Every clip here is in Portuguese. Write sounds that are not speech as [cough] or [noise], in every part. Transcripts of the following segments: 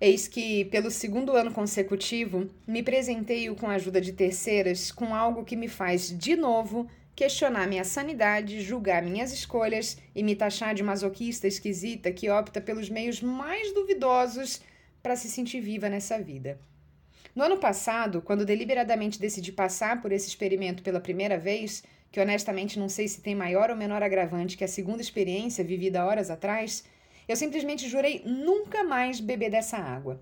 Eis que, pelo segundo ano consecutivo, me presenteio com a ajuda de terceiras com algo que me faz, de novo, questionar minha sanidade, julgar minhas escolhas e me taxar de masoquista esquisita que opta pelos meios mais duvidosos para se sentir viva nessa vida. No ano passado, quando deliberadamente decidi passar por esse experimento pela primeira vez, que honestamente não sei se tem maior ou menor agravante que a segunda experiência vivida horas atrás, eu simplesmente jurei nunca mais beber dessa água.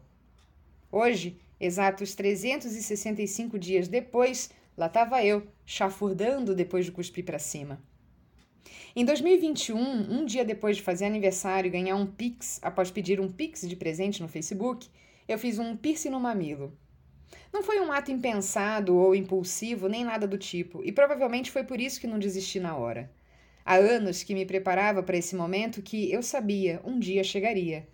Hoje, exatos 365 dias depois, lá estava eu, chafurdando depois de cuspir para cima. Em 2021, um dia depois de fazer aniversário e ganhar um Pix após pedir um Pix de presente no Facebook, eu fiz um piercing no mamilo. Não foi um ato impensado ou impulsivo, nem nada do tipo, e provavelmente foi por isso que não desisti na hora. Há anos que me preparava para esse momento que eu sabia um dia chegaria.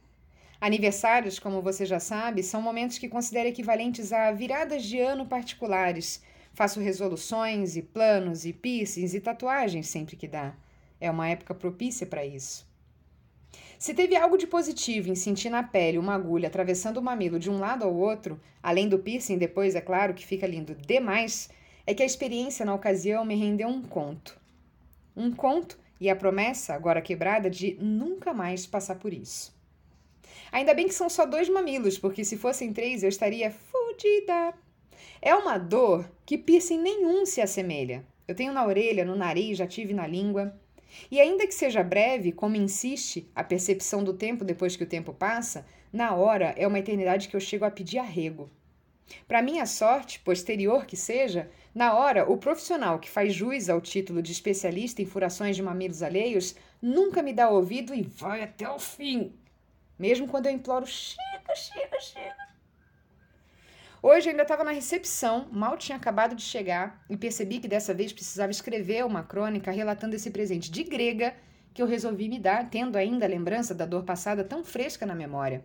Aniversários, como você já sabe, são momentos que considero equivalentes a viradas de ano particulares. Faço resoluções e planos e piercings e tatuagens sempre que dá. É uma época propícia para isso. Se teve algo de positivo em sentir na pele uma agulha atravessando o mamilo de um lado ao outro, além do piercing depois, é claro, que fica lindo demais, é que a experiência na ocasião me rendeu um conto um conto e a promessa, agora quebrada, de nunca mais passar por isso. Ainda bem que são só dois mamilos, porque se fossem três eu estaria fodida. É uma dor que piercing nenhum se assemelha. Eu tenho na orelha, no nariz, já tive na língua. E ainda que seja breve, como insiste a percepção do tempo depois que o tempo passa, na hora é uma eternidade que eu chego a pedir arrego. Para minha sorte, posterior que seja, na hora, o profissional que faz jus ao título de especialista em furações de mamilos alheios nunca me dá ouvido e vai até o fim. Mesmo quando eu imploro, chega, chega, chega. Hoje ainda estava na recepção, mal tinha acabado de chegar e percebi que dessa vez precisava escrever uma crônica relatando esse presente de grega que eu resolvi me dar, tendo ainda a lembrança da dor passada tão fresca na memória.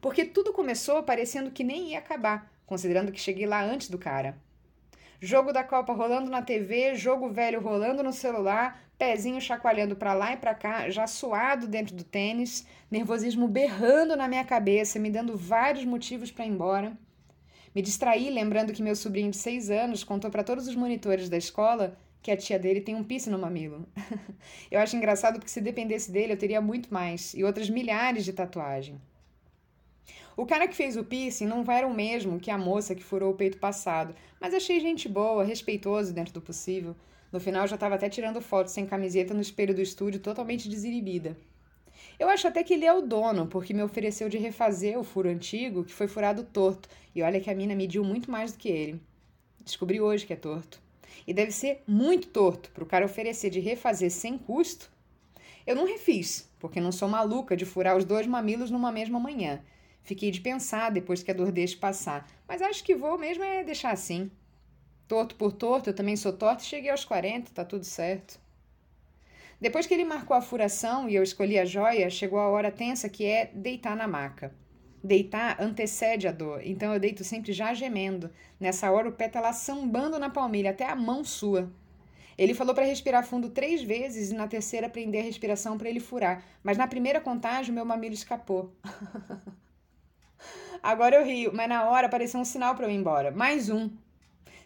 Porque tudo começou parecendo que nem ia acabar, considerando que cheguei lá antes do cara. Jogo da Copa rolando na TV, jogo velho rolando no celular, pezinho chacoalhando para lá e para cá, já suado dentro do tênis, nervosismo berrando na minha cabeça, me dando vários motivos para ir embora. Me distraí lembrando que meu sobrinho de seis anos contou para todos os monitores da escola que a tia dele tem um piercing no mamilo. [laughs] eu acho engraçado porque se dependesse dele eu teria muito mais e outras milhares de tatuagem. O cara que fez o piercing não era o mesmo que a moça que furou o peito passado, mas achei gente boa, respeitoso dentro do possível. No final já estava até tirando foto sem camiseta no espelho do estúdio, totalmente desinibida. Eu acho até que ele é o dono, porque me ofereceu de refazer o furo antigo, que foi furado torto, e olha que a mina mediu muito mais do que ele. Descobri hoje que é torto. E deve ser muito torto para o cara oferecer de refazer sem custo. Eu não refiz, porque não sou maluca de furar os dois mamilos numa mesma manhã. Fiquei de pensar depois que a dor deixe passar, mas acho que vou mesmo é deixar assim. Torto por torto, eu também sou torto e cheguei aos 40, tá tudo certo. Depois que ele marcou a furação e eu escolhi a joia, chegou a hora tensa que é deitar na maca. Deitar antecede a dor, então eu deito sempre já gemendo. Nessa hora o pé tá lá sambando na palmilha, até a mão sua. Ele falou para respirar fundo três vezes e na terceira prender a respiração para ele furar, mas na primeira contagem meu mamilo escapou. [laughs] Agora eu rio, mas na hora apareceu um sinal para eu ir embora. Mais um.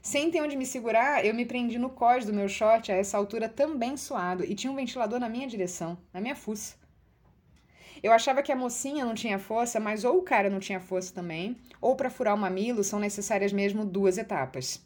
Sem ter onde me segurar, eu me prendi no cós do meu short a essa altura também suado e tinha um ventilador na minha direção, na minha fuça. Eu achava que a mocinha não tinha força, mas ou o cara não tinha força também, ou para furar o mamilo são necessárias mesmo duas etapas.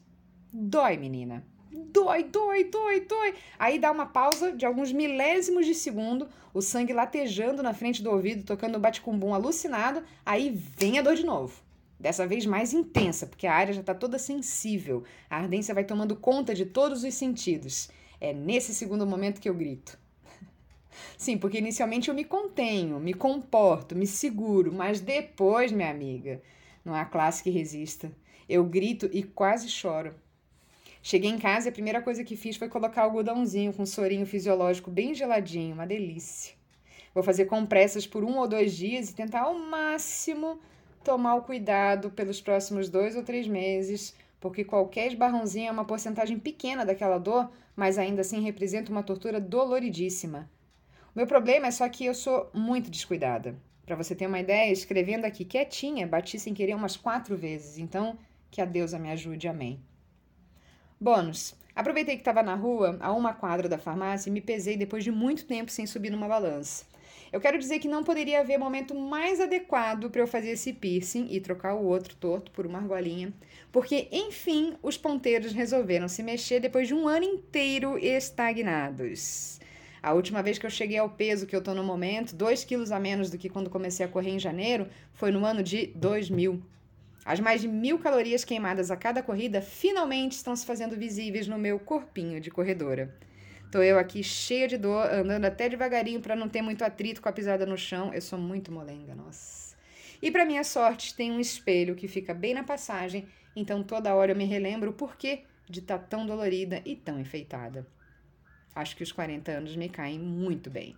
Dói, menina dói, dói, dói, dói. Aí dá uma pausa de alguns milésimos de segundo, o sangue latejando na frente do ouvido, tocando bate-cumbum alucinado, aí vem a dor de novo. Dessa vez mais intensa, porque a área já está toda sensível. A ardência vai tomando conta de todos os sentidos. É nesse segundo momento que eu grito. [laughs] Sim, porque inicialmente eu me contenho, me comporto, me seguro, mas depois, minha amiga, não há classe que resista. Eu grito e quase choro. Cheguei em casa e a primeira coisa que fiz foi colocar algodãozinho com sorinho fisiológico bem geladinho, uma delícia. Vou fazer compressas por um ou dois dias e tentar ao máximo tomar o cuidado pelos próximos dois ou três meses, porque qualquer esbarrãozinho é uma porcentagem pequena daquela dor, mas ainda assim representa uma tortura doloridíssima. O meu problema é só que eu sou muito descuidada. Para você ter uma ideia, escrevendo aqui quietinha, bati sem querer umas quatro vezes. Então, que a deusa me ajude. Amém. Bônus. Aproveitei que estava na rua, a uma quadra da farmácia, e me pesei depois de muito tempo sem subir numa balança. Eu quero dizer que não poderia haver momento mais adequado para eu fazer esse piercing e trocar o outro torto por uma argolinha, porque, enfim, os ponteiros resolveram se mexer depois de um ano inteiro estagnados. A última vez que eu cheguei ao peso que eu tô no momento, 2 quilos a menos do que quando comecei a correr em janeiro, foi no ano de 2000. As mais de mil calorias queimadas a cada corrida finalmente estão se fazendo visíveis no meu corpinho de corredora. Tô eu aqui cheia de dor, andando até devagarinho para não ter muito atrito com a pisada no chão. Eu sou muito molenga, nossa. E para minha sorte, tem um espelho que fica bem na passagem, então toda hora eu me relembro o porquê de estar tá tão dolorida e tão enfeitada. Acho que os 40 anos me caem muito bem.